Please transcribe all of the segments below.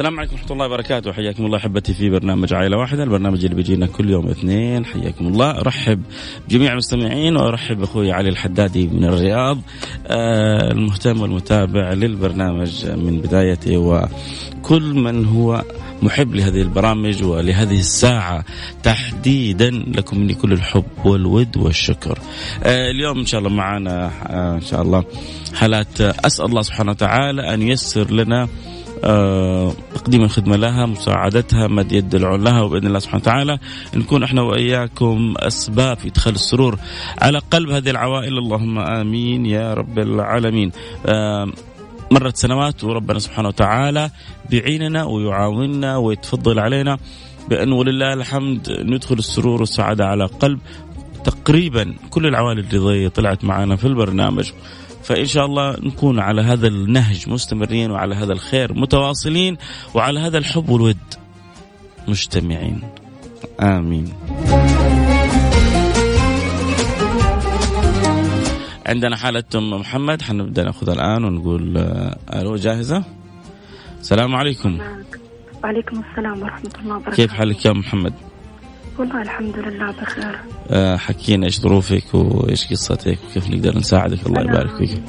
السلام عليكم ورحمة الله وبركاته. حياكم الله أحبتي في برنامج عائلة واحدة. البرنامج اللي بيجينا كل يوم اثنين. حياكم الله. أرحب بجميع المستمعين وأرحب بأخوي علي الحدادي من الرياض آه المهتم والمتابع للبرنامج من بدايته. وكل من هو محب لهذه البرامج ولهذه الساعة تحديدا لكم مني كل الحب والود والشكر. آه اليوم إن شاء الله معنا آه إن شاء الله. حالات أسأل الله سبحانه وتعالى أن ييسر لنا تقديم الخدمة لها مساعدتها مد يد العون لها وبإذن الله سبحانه وتعالى نكون إحنا وإياكم أسباب في إدخال السرور على قلب هذه العوائل اللهم آمين يا رب العالمين. آه، مرت سنوات وربنا سبحانه وتعالى بيعيننا ويعاوننا ويتفضل علينا بأن ولله الحمد ندخل السرور والسعادة على قلب تقريبا كل العوائل اللي طلعت معنا في البرنامج فإن شاء الله نكون على هذا النهج مستمرين وعلى هذا الخير متواصلين وعلى هذا الحب والود مجتمعين. آمين. عندنا حالة أم محمد حنبدأ ناخذها الآن ونقول آه، ألو جاهزة؟ السلام عليكم. وعليكم السلام ورحمة الله وبركاته. كيف حالك يا محمد؟ والله الحمد لله بخير. آه، حكينا إيش ظروفك وإيش قصتك وكيف نقدر نساعدك. الله يبارك فيك.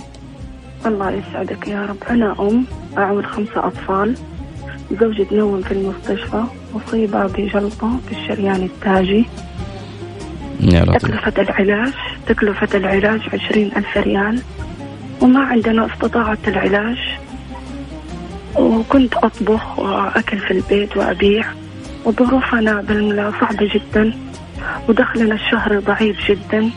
الله يسعدك يا رب. أنا أم أعول خمسة أطفال. زوجي تنوم في المستشفى أصيبة بجلطة في الشريان التاجي. يا لطيف تكلفة العلاج تكلفة العلاج عشرين ألف ريال. وما عندنا استطاعة العلاج. وكنت أطبخ وأكل في البيت وأبيع. وظروفنا بالملا صعبة جدا ودخلنا الشهر ضعيف جدا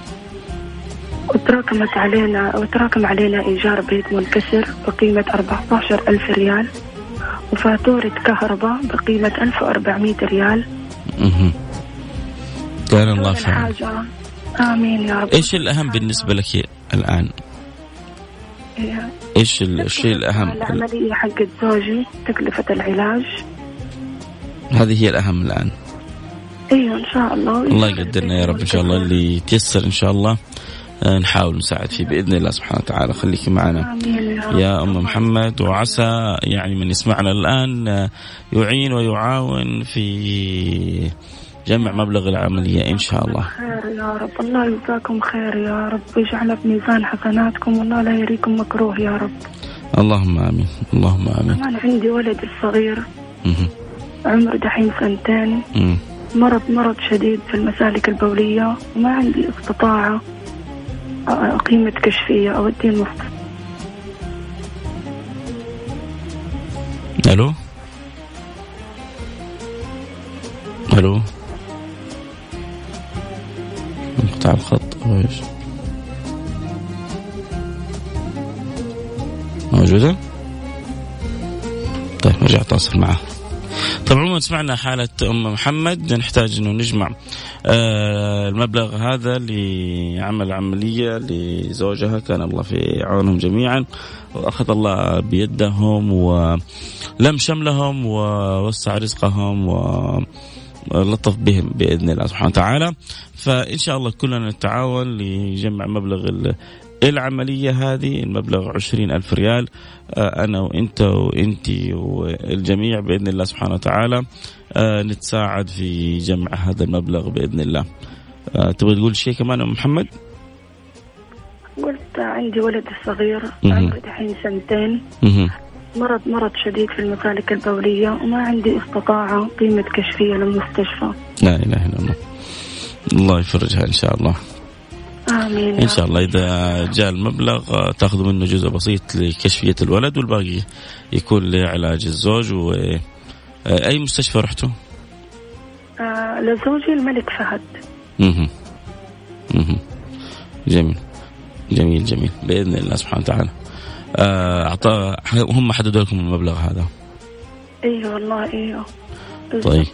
وتراكمت علينا وتراكم علينا إيجار بيت منكسر بقيمة 14 ألف ريال وفاتورة كهرباء بقيمة 1400 ريال. كان الله في عونك. آمين يا رب إيش الأهم بالنسبة لك الآن؟ إيش الشيء الأهم؟ العملية حقت زوجي تكلفة العلاج هذه هي الأهم الآن. أيوه إن شاء الله. الله يقدرنا يا رب إن شاء الله. اللي يتيسر إن شاء الله آه، نحاول نساعد فيه بإذن الله سبحانه وتعالى. خليكي معنا. يا أم محمد وعسى يعني من يسمعنا الآن آه، يعين ويعاون في جمع مبلغ العملية إن شاء الله. خير يا رب. الله يجزاكم خير يا رب. ويجعل في ميزان حسناتكم والله لا يريكم مكروه يا رب. اللهم آمين. اللهم آمين. كمان عندي ولد الصغير. عمره دحين سنتين مم. مرض مرض شديد في المسالك البولية. وما عندي استطاعة قيمة كشفية أوديه المستشفى ألو؟ ألو؟ انقطع الخط. أو إيش؟ موجودة؟ طيب رجع اتصل معه. طبعا عموما سمعنا حالة أم محمد نحتاج أنه نجمع آه المبلغ هذا لعمل عملية لزوجها. كان الله في عونهم جميعا. وأخذ الله بيدهم ولم شملهم ووسع رزقهم ولطف بهم بإذن الله سبحانه وتعالى. فإن شاء الله كلنا نتعاون لجمع مبلغ العملية هذه المبلغ عشرين ألف ريال آه، أنا وإنت وإنتي والجميع بإذن الله سبحانه وتعالى آه، نتساعد في جمع هذا المبلغ بإذن الله. آه، تبغى تقول شيء كمان أم محمد؟ قلت عندي ولد صغير. عمره دحين سنتين. مرض مرض شديد في المسالك البولية وما عندي استطاعة قيمة كشفية للمستشفى. لا إله إلا الله. الله يفرجها إن شاء الله. آمين إن شاء الله. إذا جاء المبلغ آه، تأخذوا منه جزء بسيط لكشفية الولد والباقي يكون لعلاج الزوج و آه، أي مستشفى رحتوا؟ آه لزوجي الملك فهد. مهم. مهم. جميل. جميل جميل. بإذن الله سبحانه وتعالى. آه، أعطى هم حددوا لكم المبلغ هذا؟ أيوه والله أيوه طيب.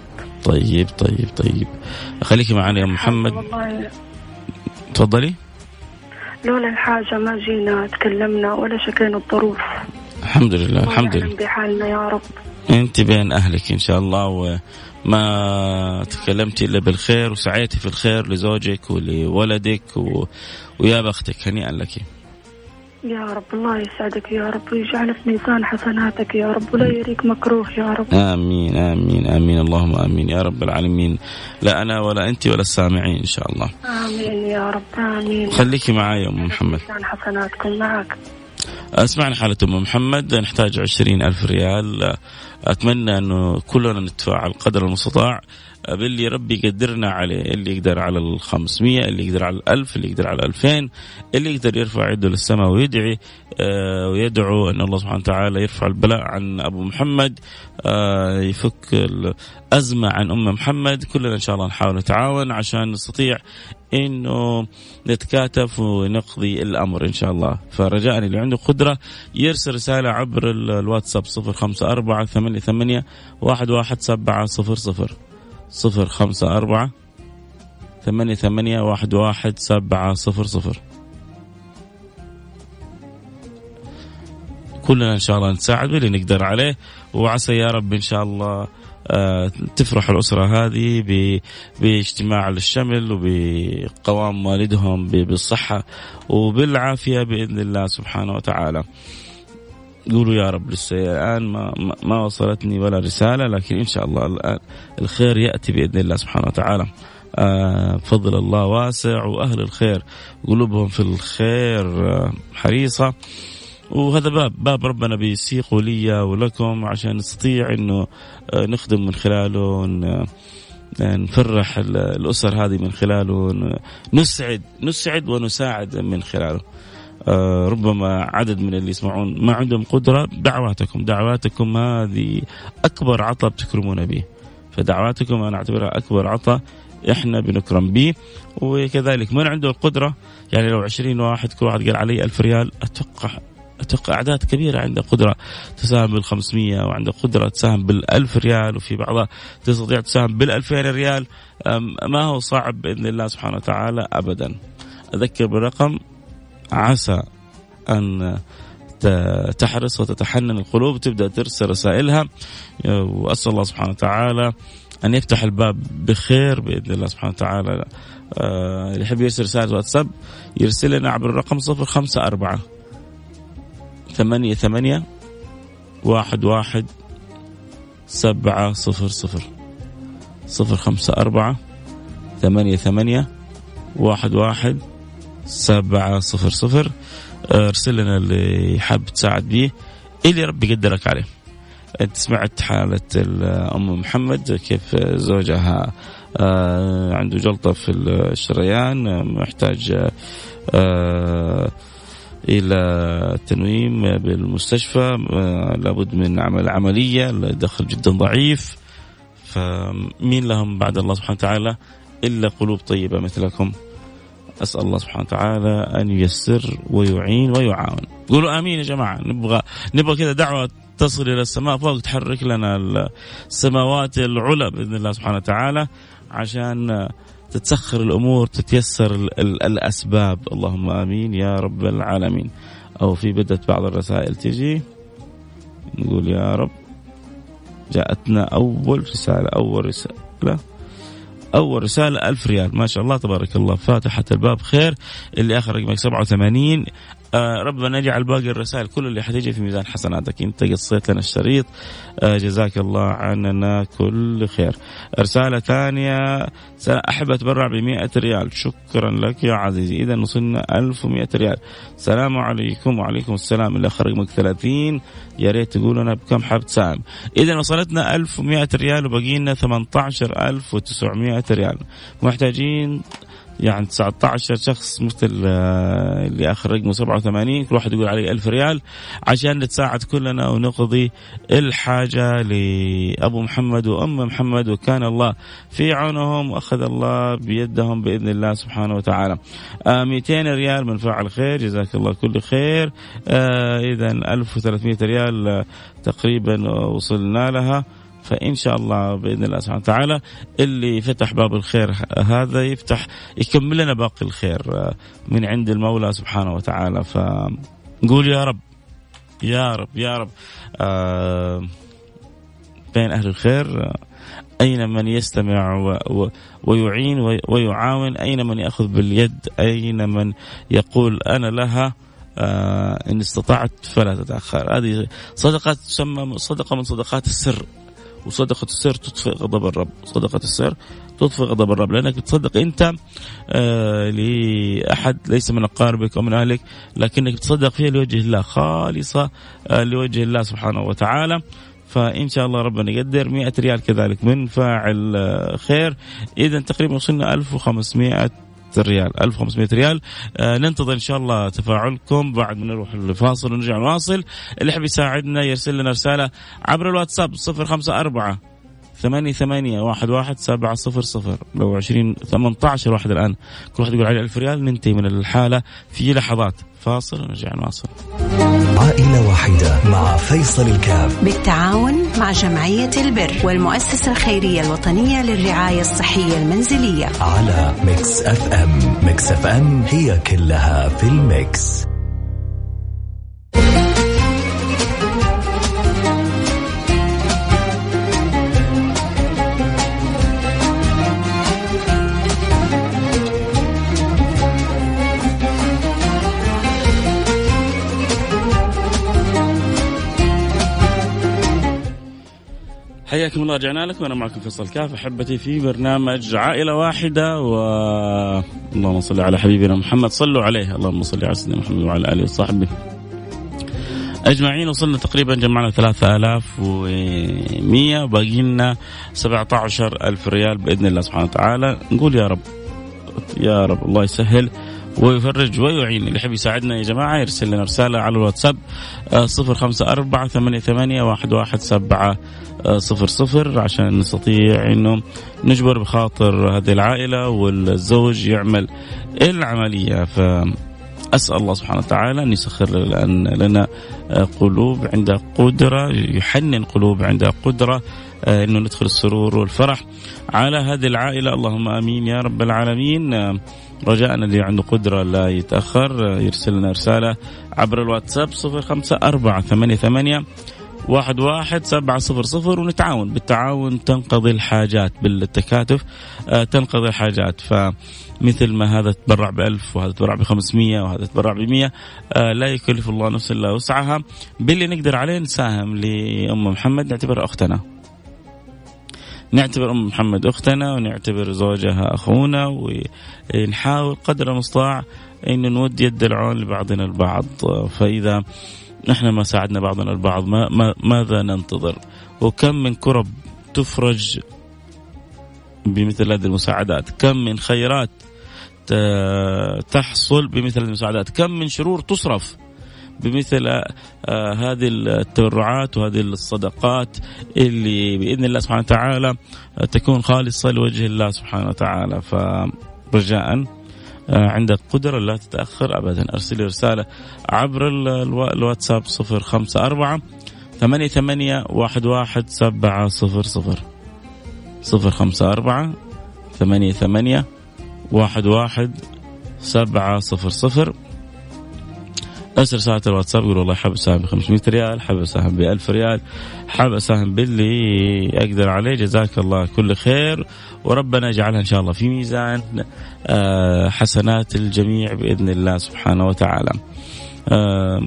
طيب طيب طيب. خليكي معنا يا محمد. والله تفضلي. لولا الحاجة ما جينا تكلمنا ولا شكينا الظروف. الحمد لله الحمد لله. بحالنا يا رب. انت بين أهلك إن شاء الله وما تكلمتي إلا بالخير وسعيتي في الخير لزوجك ولولدك و... ويا بختك هنيئا لك. يا رب الله يسعدك يا رب ويجعل في ميزان حسناتك يا رب ولا يريك مكروه يا رب. آمين آمين آمين اللهم آمين. يا رب العالمين لا أنا ولا أنت ولا السامعين إن شاء الله. آمين يا رب آمين. خليكي معي يا ام محمد. ميزان حسناتكم معك. اسمعنا حالة أم محمد نحتاج عشرين ألف ريال. أتمنى أنه كلنا نتفاعل قدر المستطاع. باللي ربي يقدرنا عليه اللي يقدر على ال 500 اللي يقدر على الألف اللي يقدر على الألفين اللي يقدر يرفع يده للسماء ويدعي آه ويدعو أن الله سبحانه وتعالى يرفع البلاء عن أبو محمد آه يفك الأزمة عن أم محمد. كلنا إن شاء الله نحاول نتعاون عشان نستطيع إنه نتكاتف ونقضي الأمر إن شاء الله. فرجاء اللي عنده قدرة يرسل رسالة عبر الواتساب 054 88 11700 صفر خمسة أربعة ثمانية ثمانية واحد واحد سبعة صفر صفر. كلنا إن شاء الله نساعد باللي نقدر عليه. وعسى يا رب إن شاء الله آه، تفرح الأسرة هذه باجتماع الشمل وبقوام والدهم بالصحة وبالعافية بإذن الله سبحانه وتعالى. قولوا يا رب لسه الآن ما ما وصلتني ولا رسالة لكن إن شاء الله الآن الخير يأتي بإذن الله سبحانه وتعالى. آه فضل الله واسع وأهل الخير قلوبهم في الخير آه حريصة وهذا باب باب ربنا بيسيقه لي ولكم عشان نستطيع إنه آه نخدم من خلاله نفرح الأسر هذه من خلاله نسعد نسعد ونساعد من خلاله. آه، ربما عدد من اللي يسمعون ما عندهم قدرة دعواتكم دعواتكم هذه أكبر عطاء بتكرمون به. فدعواتكم أنا أعتبرها أكبر عطاء إحنا بنكرم به. وكذلك من عنده القدرة؟ يعني لو عشرين واحد كل واحد قال علي ألف ريال أتوقع أتوقع أعداد كبيرة عنده قدرة تساهم بال 500 وعنده قدرة تساهم بالألف ريال وفي بعضها تستطيع تساهم بالألفين ريال. ما هو صعب بإذن الله سبحانه وتعالى أبدا. أذكر بالرقم عسى أن تحرص وتتحنن القلوب تبدأ ترسل رسائلها. وأسأل الله سبحانه وتعالى أن يفتح الباب بخير بإذن الله سبحانه وتعالى. آه، اللي يحب يرسل رسالة واتساب يرسل لنا عبر الرقم صفر خمسة أربعة ثمانية ثمانية واحد واحد سبعة صفر صفر. صفر خمسة أربعة ثمانية ثمانية واحد واحد سبعة صفر صفر. ارسل لنا اللي حاب تساعد به اللي ربي يقدرك عليه. أنت سمعت حالة ام محمد كيف زوجها؟ آه، عنده جلطة في الشريان محتاج آه، إلى تنويم بالمستشفى. آه، لابد من عمل عملية الدخل جدا ضعيف. فمين لهم بعد الله سبحانه وتعالى إلا قلوب طيبة مثلكم؟ أسأل الله سبحانه وتعالى أن ييسر ويعين ويعاون. قولوا آمين يا جماعة. نبغى نبغى كذا دعوة تصل إلى السماء. فوق تحرك لنا السماوات العلى بإذن الله سبحانه وتعالى عشان تتسخر الأمور تتيسر الأسباب. اللهم آمين يا رب العالمين. أو في بدأت بعض الرسائل تجي. نقول يا رب جاءتنا أول رسالة أول رسالة. أول رسالة ألف ريال. ما شاء الله تبارك الله. فاتحت الباب خير. اللي آخر رقمك 87 آه ربنا يجعل باقي الرسائل كل اللي حتيجي في ميزان حسناتك. انت قصيت لنا الشريط. آه جزاك الله عننا كل خير. رسالة ثانية. أحب أتبرع ب ريال. شكرا لك يا عزيزي. إذا وصلنا 1100 ريال. السلام عليكم. وعليكم السلام. آخر رقمك 30 يا ريت تقول أنا بكم حاب تساهم إذا وصلتنا 1100 ريال وبقي لنا 18900 ريال. محتاجين يعني 19 شخص مثل آه، اللي آخر رقمه 87 كل واحد يقول عليه 1000 ريال عشان نتساعد كلنا ونقضي الحاجة لأبو محمد وأم محمد وكان الله في عونهم وأخذ الله بيدهم بإذن الله سبحانه وتعالى. آه 200 ريال من فعل خير جزاك الله كل خير. آه اذا 1300 ريال آه، تقريبا وصلنا لها فإن شاء الله بإذن الله سبحانه وتعالى اللي فتح باب الخير هذا يفتح يكمل لنا باقي الخير من عند المولى سبحانه وتعالى. فنقول يا رب يا رب يا رب آه بين أهل الخير أين من يستمع و و ويعين ويعاون؟ أين من يأخذ باليد؟ أين من يقول أنا لها؟ آه إن استطعت فلا تتأخر. هذه صدقة تسمى صدقة من صدقات السر. وصدقة السر تطفئ غضب الرب. صدقة السر تطفئ غضب الرب. لأنك بتصدق أنت آه لأحد ليس من أقاربك أو من أهلك لكنك بتصدق فيها لوجه الله خالصة آه لوجه الله سبحانه وتعالى. فإن شاء الله ربنا يقدر. 100 ريال كذلك من فاعل آه، خير. اذا تقريبا وصلنا 1500 ريال 1500 ريال. آه ننتظر إن شاء الله تفاعلكم. بعد ما نروح الفاصل ونرجع نواصل اللي يحب يساعدنا يرسل لنا رسالة عبر الواتساب 054 ثمانية ثمانية واحد واحد سبعة صفر صفر. لو عشرين ثمانية عشر واحد الآن. كل واحد يقول علي ألف ريال. ننتهي من الحالة في لحظات. فاصل ونرجع نواصل. عائلة واحدة مع فيصل الكاف. بالتعاون مع جمعية البر والمؤسسة الخيرية الوطنية للرعاية الصحية المنزلية. على Mix FM. Mix FM هي كلها في ال mix. حياكم الله رجعنا لكم. أنا معكم فيصل كاف. أحبتي في برنامج عائلة واحدة و اللهم صل على حبيبنا محمد. صلوا عليه. اللهم صل على سيدنا محمد وعلى آله وصحبه. أجمعين وصلنا تقريبا جمعنا 3100 وباقي لنا 17000 ريال بإذن الله سبحانه وتعالى. نقول يا رب يا رب الله يسهل ويفرج ويعين. اللي يحب يساعدنا يا جماعة يرسل لنا رسالة على الواتساب آه، صفر خمسة أربعة ثمانية, ثمانية واحد, واحد سبعة صفر صفر عشان نستطيع أنه نجبر بخاطر هذه العائلة والزوج يعمل العملية. ف أسأل الله سبحانه وتعالى أن يسخر لنا آه، قلوب عندها قدرة يحنن قلوب عندها قدرة أنه ندخل السرور والفرح على هذه العائلة. اللهم آمين يا رب العالمين. رجاءنا اللي عنده قدرة لا يتأخر يرسل لنا رسالة عبر الواتساب صفر خمسة أربعة ثمانية ثمانية واحد واحد سبعة صفر صفر ونتعاون. بالتعاون تنقضي الحاجات بالتكاتف آه تنقضي الحاجات. فمثل ما هذا تبرع بألف وهذا تبرع بخمسمية وهذا تبرع بمية آه لا يكلف الله نفسا إلا وسعها. باللي نقدر عليه نساهم لأم محمد نعتبرها أختنا. نعتبر أم محمد أختنا ونعتبر زوجها أخونا ونحاول قدر المستطاع إن نود يد العون لبعضنا البعض. فإذا نحن ما ساعدنا بعضنا البعض ما ما ماذا ننتظر؟ وكم من كرب تفرج بمثل هذه المساعدات؟ كم من خيرات تحصل بمثل المساعدات؟ كم من شرور تصرف بمثل آه، هذه التبرعات وهذه الصدقات اللي بإذن الله سبحانه وتعالى تكون خالصة لوجه الله سبحانه وتعالى. فرجاء آه، عندك قدرة لا تتأخر أبدا. أرسل رسالة عبر الواتساب صفر خمسة أربعة ثمانية ثمانية واحد واحد سبعة صفر صفر. صفر خمسة أربعة ثمانية ثمانية واحد واحد سبعة صفر صفر. ارسل رسالة الواتساب يقول والله حاب أساهم ب 500 ريال حاب أساهم ب 1000 ريال حاب أساهم باللي أقدر عليه جزاك الله كل خير وربنا يجعلها إن شاء الله في ميزان آه، حسنات الجميع بإذن الله سبحانه وتعالى. آه،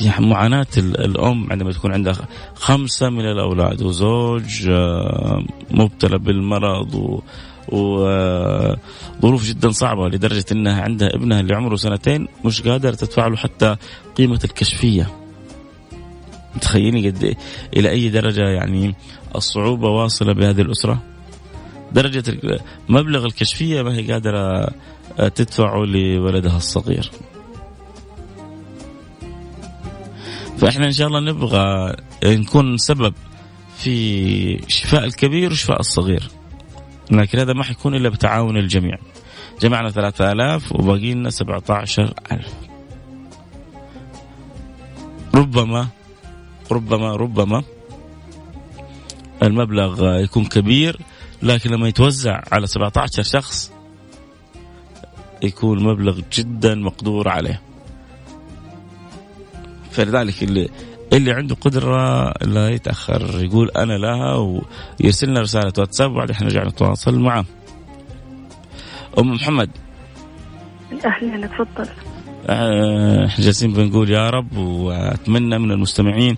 يعني معاناة الأم عندما تكون عندها خمسة من الأولاد وزوج آه، مبتلى بالمرض وظروف جدا صعبة لدرجة أنها عندها ابنها اللي عمره سنتين مش قادرة تدفع له حتى قيمة الكشفية. تخيلي قد إيه؟ إلى أي درجة يعني الصعوبة واصلة بهذه الأسرة؟ درجة مبلغ الكشفية ما هي قادرة تدفعه لولدها الصغير. فإحنا إن شاء الله نبغى نكون سبب في شفاء الكبير وشفاء الصغير. لكن هذا ما حيكون إلا بتعاون الجميع. جمعنا 3000 وباقي لنا 17000 ربما ربما ربما المبلغ يكون كبير لكن لما يتوزع على 17 شخص يكون مبلغ جدا مقدور عليه. فلذلك اللي اللي عنده قدرة لا يتأخر يقول أنا لها ويرسل لنا رسالة واتساب وبعدين إحنا نرجع نتواصل معه. أم محمد. أهلا تفضل. آه، إحنا جالسين بنقول يا رب وأتمنى من المستمعين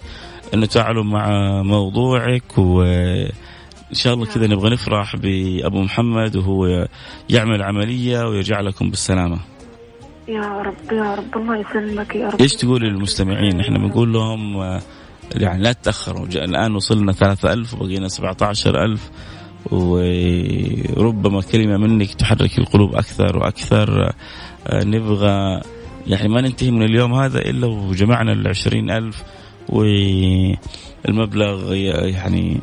أن يتفاعلوا مع موضوعك وان شاء الله كذا نبغى نفرح بأبو محمد وهو يعمل عملية ويرجع لكم بالسلامة. يا رب يا رب. الله يسلمك يا رب. إيش تقول للمستمعين؟ إحنا بنقول لهم آه، يعني لا تتأخروا. الآن وصلنا 3000 وبقينا 17000 وربما كلمة منك تحرك القلوب أكثر وأكثر. آه، نبغى يعني ما ننتهي من اليوم هذا إلا وجمعنا العشرين ألف. والمبلغ يعني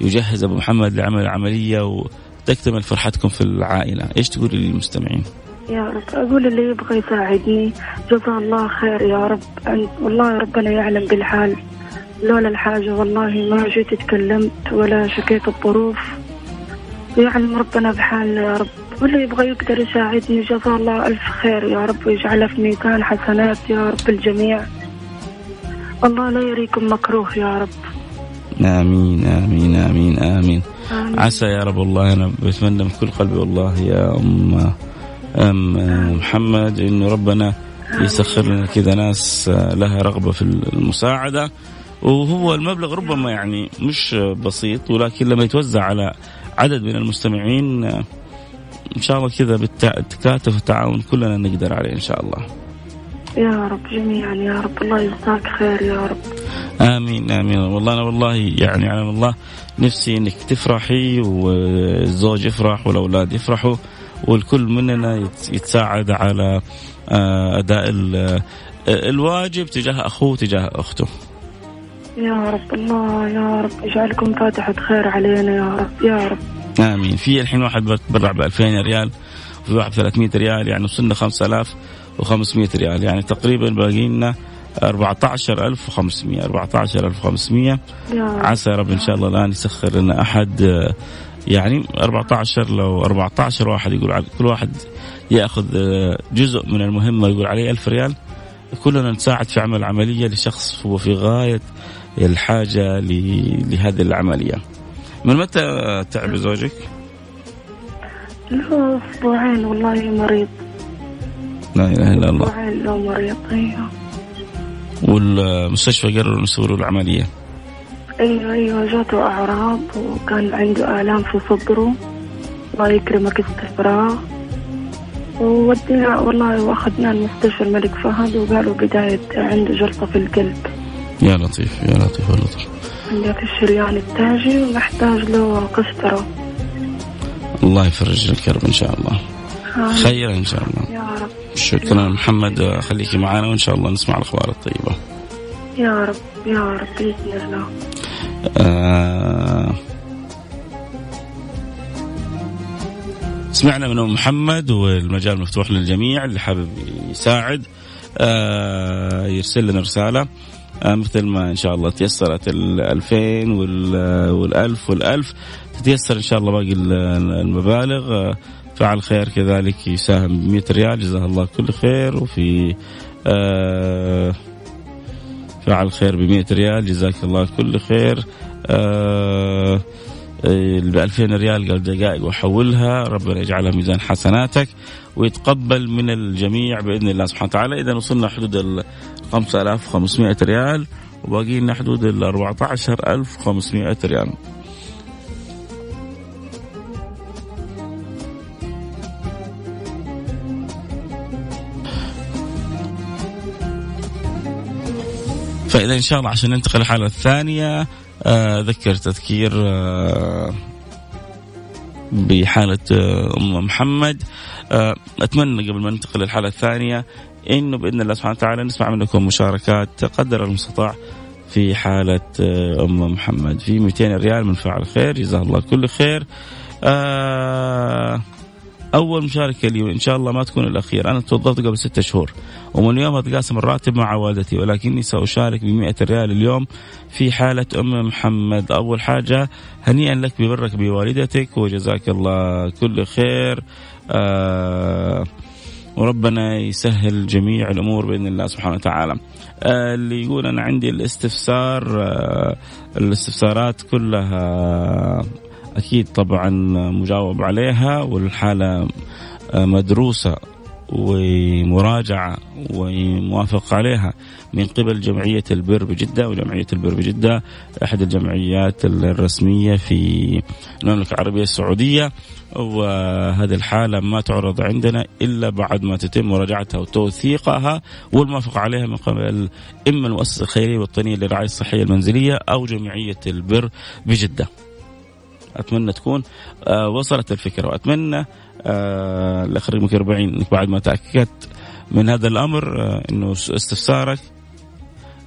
يجهز أبو محمد لعمل عملية وتكتمل فرحتكم في العائلة. إيش تقول للمستمعين؟ يا رب. أقول اللي يبغى يساعدني. جزاه الله خير يا رب. والله ربنا يعلم بالحال. لولا الحاجة والله ما جيت تكلمت ولا شكيت الظروف. يعلم ربنا بحالنا يا رب. واللي يبغى يقدر يساعدني جزاه الله ألف خير يا رب. ويجعله في ميزان حسنات يا رب الجميع. الله لا يريكم مكروه يا رب. آمين آمين آمين آمين, آمين. عسى يا رب والله أنا بتمنى من كل قلبي والله يا أم أم محمد إنه ربنا يسخر لنا كذا ناس لها رغبة في المساعدة. وهو المبلغ ربما يعني مش بسيط ولكن لما يتوزع على عدد من المستمعين إن شاء الله كذا بالتكاتف والتعاون كلنا نقدر عليه إن شاء الله. يا رب جميعا يا رب الله يجزاك خير يا رب. آمين آمين. والله أنا والله يعني على الله نفسي إنك تفرحي والزوج يفرح والأولاد يفرحوا. والكل مننا يتساعد على آه، أداء الواجب تجاه أخوه تجاه أخته. يا رب الله يا رب يجعلكم فاتحة خير علينا يا رب يا رب. آمين. في الحين واحد بتبرع ب 2000 ريال وفي واحد ب 300 ريال يعني وصلنا 5500 ريال. يعني تقريبا باقي لنا 14500 14500 عسى رب إن شاء الله الان يسخر لنا أحد يعني 14 لو 14 واحد يقول كل واحد يأخذ جزء من المهمة يقول عليه 1000 ريال كلنا نساعد في عمل عملية لشخص هو في غاية الحاجة لهذه العملية. من متى تعب زوجك؟ له أسبوعين والله مريض لا إله إلا الله أسبوعين له مريض أيوه والمستشفى قرروا يسووا له العملية أيوه أيوه جاته أعراض وكان عنده آلام في صدره. الله يكرمك استفراغ وودينا والله واخذناه المستشفى الملك فهد وقالوا بداية عنده جلطة في القلب. يا لطيف يا لطيف يا لطيف في الشريان التاجي ومحتاج له قسطرة. الله يفرج الكرب إن شاء الله. خير إن شاء الله. يا رب. شكرا محمد خليكي معنا وإن شاء الله نسمع الأخبار الطيبة. يا رب يا رب بإذن الله. آه سمعنا من أم محمد والمجال مفتوح للجميع اللي حابب يساعد آه يرسل لنا رسالة. آه مثل ما إن شاء الله تيسرت ال 2000 وال 1000 وال 1000 تتيسر إن شاء الله باقي المبالغ. فعل خير كذلك يساهم ب 100 ريال. جزاه الله كل خير. وفي آه فعل خير ب 100 ريال. جزاك الله كل خير. آه ب 2000 ريال قال دقائق وحولها ربنا يجعلها ميزان حسناتك ويتقبل من الجميع بإذن الله سبحانه وتعالى. إذا وصلنا حدود ال 5500 ريال وباقي لنا حدود ال 14500 ريال. فاذا إن شاء الله عشان ننتقل للحاله الثانية. آه، ذكر تذكير آه، بحالة آه، أم محمد. أتمنى قبل ما ننتقل للحالة الثانية إنه بإذن الله سبحانه وتعالى نسمع منكم مشاركات قدر المستطاع في حالة أم محمد. في 200 ريال من فعل خير. جزاه الله كل خير. أول مشاركة لي وإن شاء الله ما تكون الأخير. أنا توظفت قبل ستة شهور ومن يوم أتقاسم الراتب مع والدتي ولكني سأشارك ب ريال اليوم في حالة أم محمد. أول حاجة هنيئا لك ببرك بوالدتك وجزاك الله كل خير. آه وربنا يسهل جميع الأمور بإذن الله سبحانه وتعالى. آه اللي يقول أنا عندي الاستفسار آه الاستفسارات كلها أكيد طبعا مجاوب عليها والحالة مدروسة ومراجعة وموافق عليها من قبل جمعية البر بجدة وجمعية البر بجدة أحد الجمعيات الرسمية في المملكة العربية السعودية. وهذه الحالة ما تعرض عندنا إلا بعد ما تتم مراجعتها وتوثيقها والموافقة عليها من قبل إما المؤسسة الخيرية الوطنية للرعاية الصحية المنزلية أو جمعية البر بجدة. أتمنى تكون آه وصلت الفكرة. وأتمنى آه الاخ رقمك 40 انك بعد ما تأكدت من هذا الأمر آه إنه استفسارك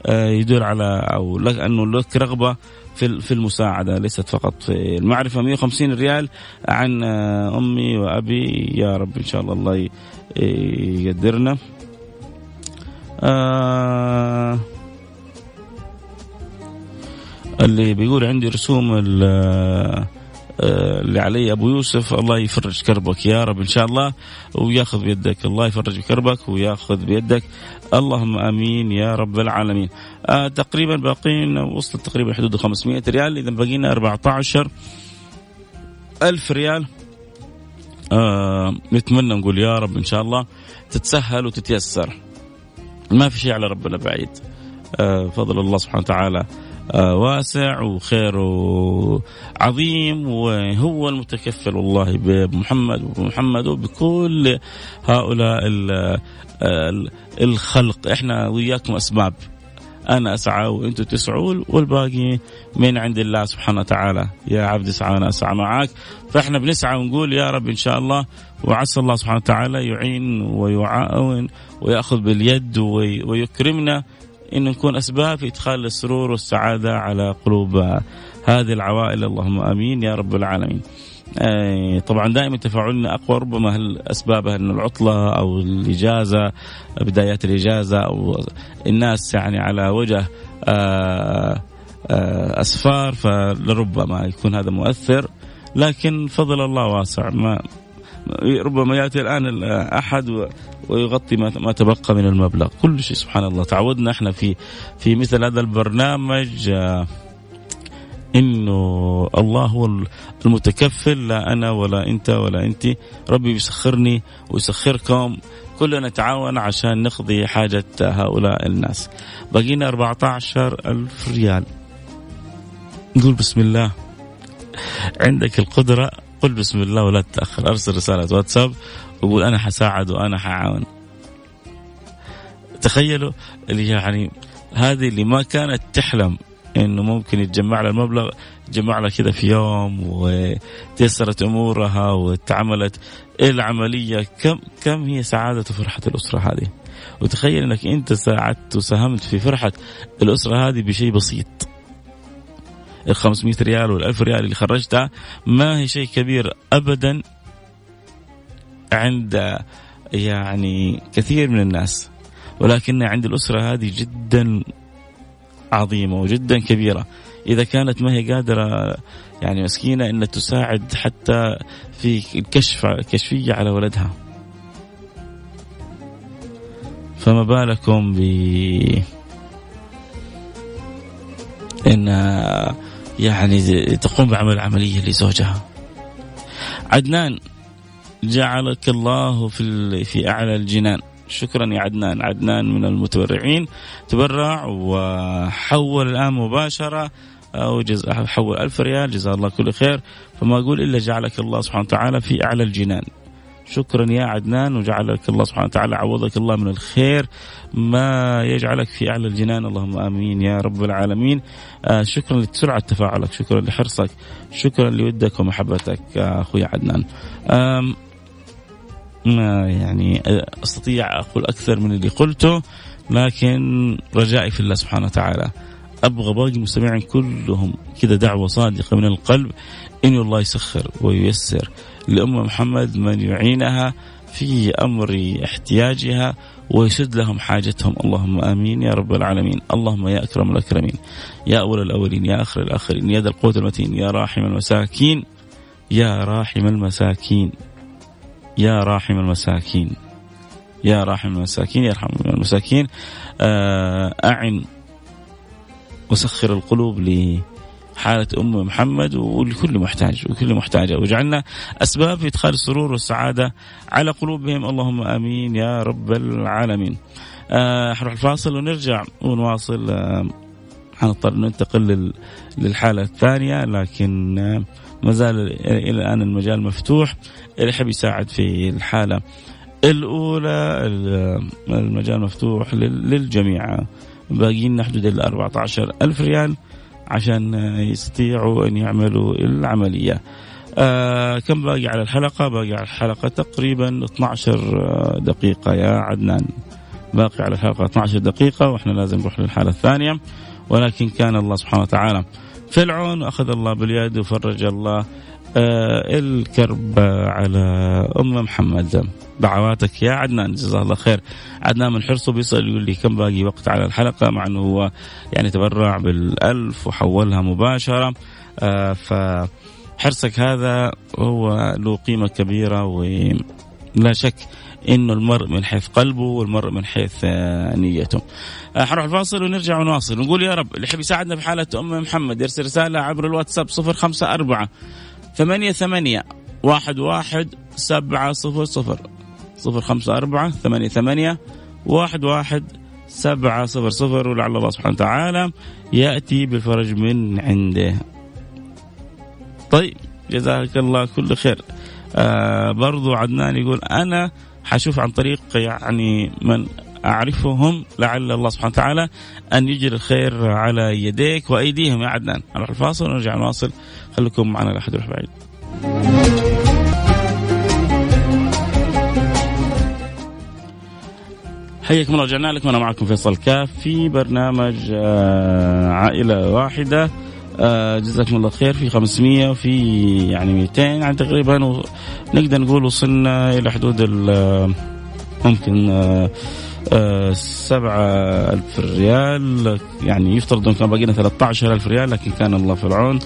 آه يدل على أو لك أنه لك رغبة في في المساعدة ليست فقط في المعرفة. 150 ريال عن آه أمي وأبي يا رب إن شاء الله الله يقدرنا. آه اللي بيقول عندي رسوم آه، اللي علي أبو يوسف الله يفرج كربك. يا رب إن شاء الله وياخذ بيدك. الله يفرج كربك وياخذ بيدك. اللهم آمين يا رب العالمين. آه تقريبا باقين وصلت تقريبا حدود 500 ريال. اذا بقينا 14 ألف ريال. آه نتمنى نقول يا رب إن شاء الله تتسهل وتتيسر. ما في شيء على ربنا بعيد. آه فضل الله سبحانه وتعالى. آه، واسع وخيره عظيم وهو المتكفل والله بمحمد وبمحمد وبكل هؤلاء الخلق. إحنا وياكم أسباب. أنا أسعى وأنتم تسعوا والباقي من عند الله سبحانه وتعالى. يا عبد اسعى أنا أسعى معك فإحنا بنسعى ونقول يا رب إن شاء الله وعسى الله سبحانه وتعالى يعين ويعاون ويأخذ باليد ويكرمنا إن نكون أسباب في إدخال السرور والسعادة على قلوب هذه العوائل اللهم آمين يا رب العالمين. طبعا دائما تفاعلنا أقوى ربما هل اسبابها ان العطلة أو الإجازة بدايات الإجازة أو الناس يعني على وجه أسفار فلربما يكون هذا مؤثر لكن فضل الله واسع ما ربما يأتي الآن احد ويغطي ما تبقى من المبلغ. كل شيء سبحان الله. تعودنا إحنا في في مثل هذا البرنامج آه، إنه الله هو المتكفل لا أنا ولا أنت ولا أنت. ربي يسخرني ويسخركم. كلنا نتعاون عشان نقضي حاجة هؤلاء الناس. بقينا 14 ألف ريال. نقول بسم الله. عندك القدرة قل بسم الله ولا تتأخر. أرسل رسالة واتساب وقول أنا حساعد وأنا حعاون تخيلوا اللي يعني هذه اللي ما كانت تحلم إنه ممكن يتجمع لها المبلغ جمع لها كذا في يوم وتيسرت أمورها وتعملت. العملية؟ كم كم هي سعادة وفرحه الأسرة هذه؟ وتخيل إنك أنت ساعدت وساهمت في فرحة الأسرة هذه بشيء بسيط. ال 500 ريال وال 1000 ريال اللي خرجتها ما هي شيء كبير ابدا عند يعني كثير من الناس. ولكن عند الأسرة هذه جدا عظيمة وجدا كبيرة. إذا كانت ما هي قادرة يعني مسكينة ان تساعد حتى في الكشف كشفيه على ولدها. فما بالكم ب إن يعني تقوم بعمل عمليه لزوجها عدنان جعلك الله في في أعلى الجنان. شكرا يا عدنان. عدنان من المتبرعين. تبرع وحول الآن مباشرة أو جز... حول ألف ريال. جزاه الله كل خير. فما أقول إلا جعلك الله سبحانه وتعالى في أعلى الجنان. شكرا يا عدنان وجعلك الله سبحانه وتعالى عوضك الله من الخير ما يجعلك في أعلى الجنان. اللهم آمين يا رب العالمين. آه شكرا لسرعة تفاعلك شكرا لحرصك شكرا لودك ومحبتك أخوي عدنان. ما يعني أستطيع أقول أكثر من اللي قلته لكن رجائي في الله سبحانه وتعالى. أبغى باقي المستمعين كلهم كذا دعوة صادقة من القلب انه الله يسخر وييسر. لأم محمد من يعينها في أمر احتياجها ويسد لهم حاجتهم. اللهم آمين يا رب العالمين. اللهم يا أكرم الأكرمين. يا أول الأولين يا آخر الآخرين يا ذا القوة المتين يا راحم المساكين يا راحم المساكين يا راحم المساكين يا راحم المساكين يا رحم المساكين. آه، أعن وسخر القلوب لحالة أم محمد ولكل محتاج وكل محتاجة. وجعلنا أسباب في إدخال السرور والسعادة على قلوبهم. اللهم آمين يا رب العالمين. آه حنروح الفاصل ونرجع ونواصل. آه حنضطر ننتقل للحالة الثانية لكن آه ما زال إلى الآن المجال مفتوح. اللي يحب يساعد في الحالة الأولى المجال مفتوح للجميع. باقي لنا حدود ال 14 ألف ريال. عشان يستطيعوا أن يعملوا العملية. آه كم باقي على الحلقة؟ باقي على الحلقة تقريبا 12 دقيقة يا عدنان. باقي على الحلقة 12 دقيقة وإحنا لازم نروح للحالة الثانية. ولكن كان الله سبحانه وتعالى. في العون وأخذ الله باليد وفرج الله. آه الكرب على أم محمد. دعواتك يا عدنان جزاه الله خير. عدنان من حرصه بيسأل يقول لي كم باقي وقت على الحلقة؟ مع أنه هو يعني تبرع بالألف وحولها مباشرة. آه فحرصك هذا هو له قيمة كبيرة ولا شك إنه المرء من حيث قلبه والمرء من حيث آه، نيته. آه، حنروح الفاصل ونرجع ونواصل. نقول يا رب اللي يحب يساعدنا في حالة أم محمد يرسل رسالة عبر الواتساب 054 ثمانية ثمانية واحد واحد سبعة صفر صفر. صفر خمسة أربعة ثمانية ثمانية واحد واحد سبعة صفر صفر ولعل الله سبحانه وتعالى يأتي بالفرج من عنده. طيب جزاك الله كل خير. آه برضو عدنان يقول أنا حشوف عن طريق يعني من أعرفهم لعل الله سبحانه وتعالى أن يجري الخير على يديك وأيديهم. يا عدنان نروح الفاصل ونرجع نواصل خليكم معنا لا أحد يروح بعيد حياكم الله رجعنا لكم. أنا معكم فيصل كاف في برنامج آه، عائلة واحدة. آه، جزاكم الله خير. في 500 وفي يعني 200 يعني تقريبا نقدر نقول وصلنا إلى حدود ممكن آه، سبعة ألف ريال. يعني يفترض أن كان باقي لنا 13 ألف ريال لكن كان الله في العون.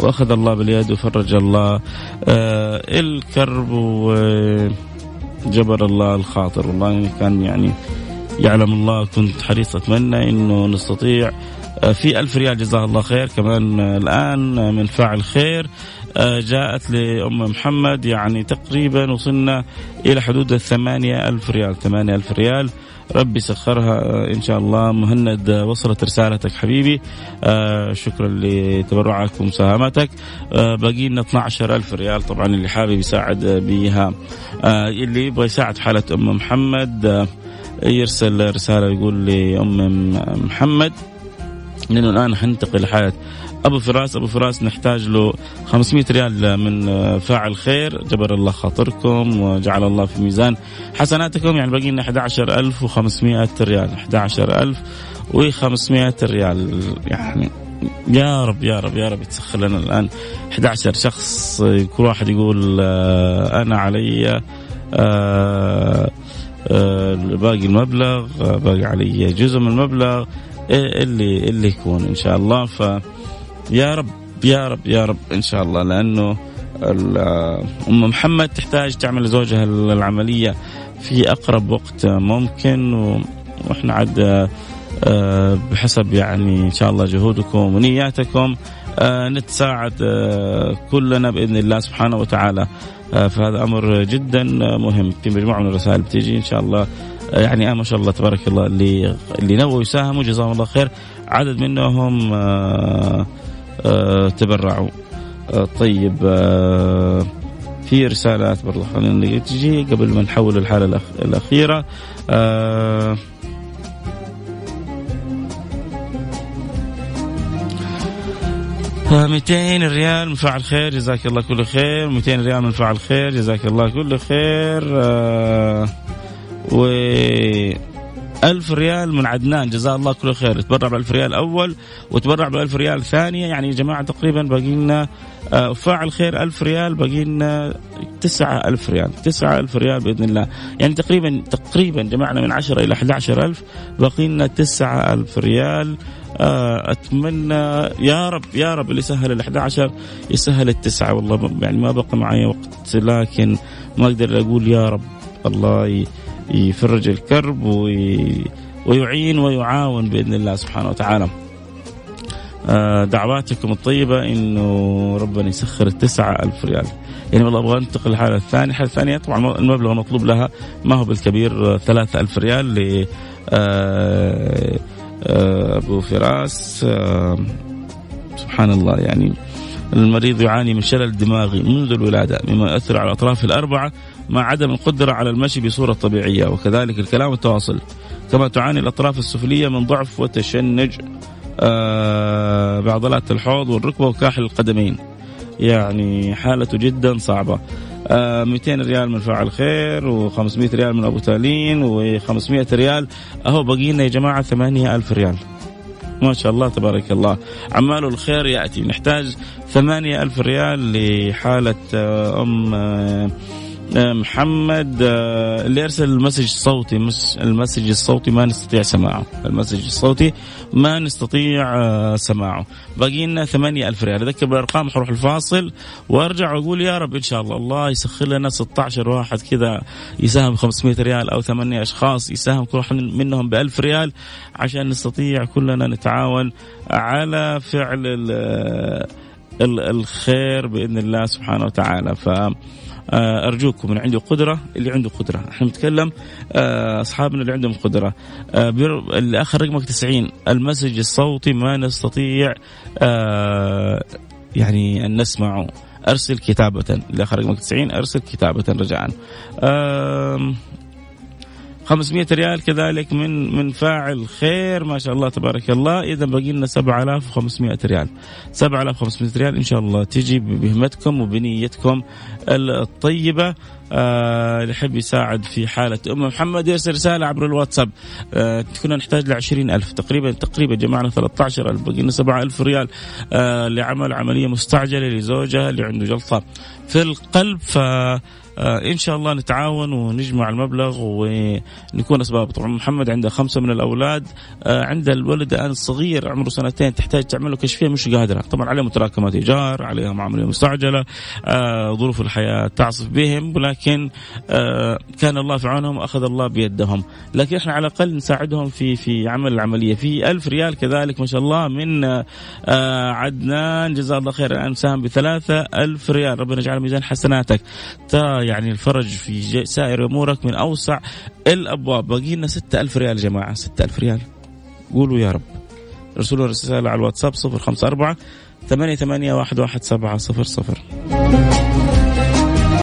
وأخذ الله باليد وفرج الله. الكرب وجبر الله الخاطر. والله كان يعني يعلم الله. كنت حريص أتمنى أنه نستطيع. آه، في ألف ريال جزاه الله خير. كمان آه، الآن آه، من فاعل خير. جاءت لأم محمد يعني تقريبا وصلنا إلى حدود الثمانية ألف ريال. ثمانية ألف ريال. ربي سخرها إن شاء الله. مهند وصلت رسالتك حبيبي. شكرا لتبرعك ومساهمتك باقي لنا 12 ألف ريال طبعا اللي حابب يساعد بها اللي يبغى يساعد حالة أم محمد يرسل رسالة يقول لأم محمد لأنه الآن حننتقل لحالة أبو فراس أبو فراس نحتاج له 500 ريال من فاعل خير. جبر الله خاطركم وجعل الله في ميزان حسناتكم. يعني باقي لنا 11500 ريال 11500 ريال. يعني يا رب يا رب يا رب يتسخر لنا الآن. 11 شخص كل واحد يقول آه، أنا علي آه آه، باقي المبلغ آه، باقي علي جزء من المبلغ إيه اللي اللي يكون إن شاء الله. ف يا رب يا رب يا رب إن شاء الله لأنه آه، أم محمد تحتاج تعمل لزوجها العملية في أقرب وقت ممكن وإحنا عاد بحسب يعني إن شاء الله جهودكم ونياتكم نتساعد كلنا بإذن الله سبحانه وتعالى. آه، فهذا أمر جدا مهم. في مجموعة من الرسائل بتيجي إن شاء الله آه، يعني آه ما شاء الله تبارك الله اللي اللي نووا يساهموا جزاهم الله خير. عدد منهم آه آه تبرعوا. آه طيب آه في رسالات برضه خلينا تجي قبل ما نحول الحالة الأخيرة. آه 200 ريال من فعل خير جزاك الله كل خير. 200 ريال من فعل خير جزاك الله كل خير. آه و ألف ريال من عدنان. جزاه الله كل خير. تبرع بألف ريال أول وتبرع بألف ريال ثانية. يعني يا جماعة تقريبا باقي لنا آه، فاعل خير ألف ريال باقي لنا تسعة ألف ريال. تسعة ألف ريال بإذن الله. يعني تقريبا تقريبا جمعنا من عشرة إلى 11 ألف. باقي لنا تسعة ألف ريال. آه، أتمنى يا رب يا رب اللي سهل ال 11 يسهل التسعة. والله يعني ما بقى معي وقت لكن ما أقدر أقول يا رب الله يفرج الكرب ويعين ويعاون بإذن الله سبحانه وتعالى. آه، دعواتكم الطيبة إنه ربنا يسخر التسعة ألف ريال. يعني والله أبغى أنتقل للحالة الثانية الحالة الثانية طبعا المبلغ المطلوب لها ما هو بالكبير ثلاثة ألف ريال ل آه، آه، أبو فراس. سبحان الله يعني المريض يعاني من شلل دماغي منذ الولادة مما يؤثر على الأطراف الأربعة. مع عدم القدرة على المشي بصورة طبيعية وكذلك الكلام والتواصل كما تعاني الأطراف السفلية من ضعف وتشنج آه بعضلات الحوض والركبة وكاحل القدمين. يعني حالته جدا صعبة. آه 200 ريال من فاعل خير و500 ريال من أبو تالين و500 ريال. أهو بقينا يا جماعة 8000 ريال. ما شاء الله تبارك الله. عمال الخير يأتي. نحتاج ثمانية ألف ريال لحالة آه، أم آه، محمد آه، اللي أرسل ال message الصوتي ال message الصوتي ما نستطيع سماعه. ال message الصوتي ما نستطيع آه، سماعه. باقي لنا ثمانية ألف ريال. أذكر بالأرقام حروح الفاصل. وأرجع وأقول يا رب إن شاء الله الله يسخر لنا 16 واحد كذا يساهم ب 500 ريال أو ثمانية أشخاص يساهم كل واحد منهم ب 1000 ريال عشان نستطيع كلنا نتعاون على فعل الخير بإذن الله سبحانه وتعالى. ف آه، أرجوكم من عنده قدرة اللي عنده قدرة. إحنا بنتكلم آه، أصحابنا اللي عندهم قدرة. آه، اللي اخر رقمك 90 المسج الصوتي ما نستطيع يعني أن نسمعه. أرسل كتابة. اللي اخر رقمك 90 أرسل كتابة رجاء. 500 ريال كذلك من من فاعل خير ما شاء الله تبارك الله. إذا باقي لنا 7500 ريال. 7500 ريال إن شاء الله تجي بهمتكم وبنيتكم الطيبة. آه اللي يحب يساعد في حالة أم محمد يرسل رسالة عبر الواتساب. آه كنا نحتاج ل ألف تقريبا تقريبا جمعنا 13000 بقي لنا 7000 ريال آه لعمل عملية مستعجلة لزوجها اللي عنده جلطة في القلب. ف إن شاء الله نتعاون ونجمع المبلغ ونكون أسباب. طبعا محمد عنده خمسة من الأولاد. آه عند الولد الآن الصغير عمره سنتين تحتاج تعمل له كشفيه مش قادرة. طبعا عليه متراكمات إيجار عليها معامله مستعجلة آه ظروف الحياة تعصف بهم ولكن آه كان الله في عونهم وأخذ الله بيدهم. لكن إحنا على الأقل نساعدهم في في عمل العملية. في ألف ريال كذلك ما شاء الله من آه عدنان. جزاه الله خير الآن ساهم بثلاثة ألف ريال. ربنا يجعل ميزان حسناتك. يعني الفرج في سائر أمورك من أوسع الأبواب. باقي لنا 6000 ريال يا جماعة 6000 ريال. قولوا يا رب. ارسلوا رسالة على الواتساب 054 88 11700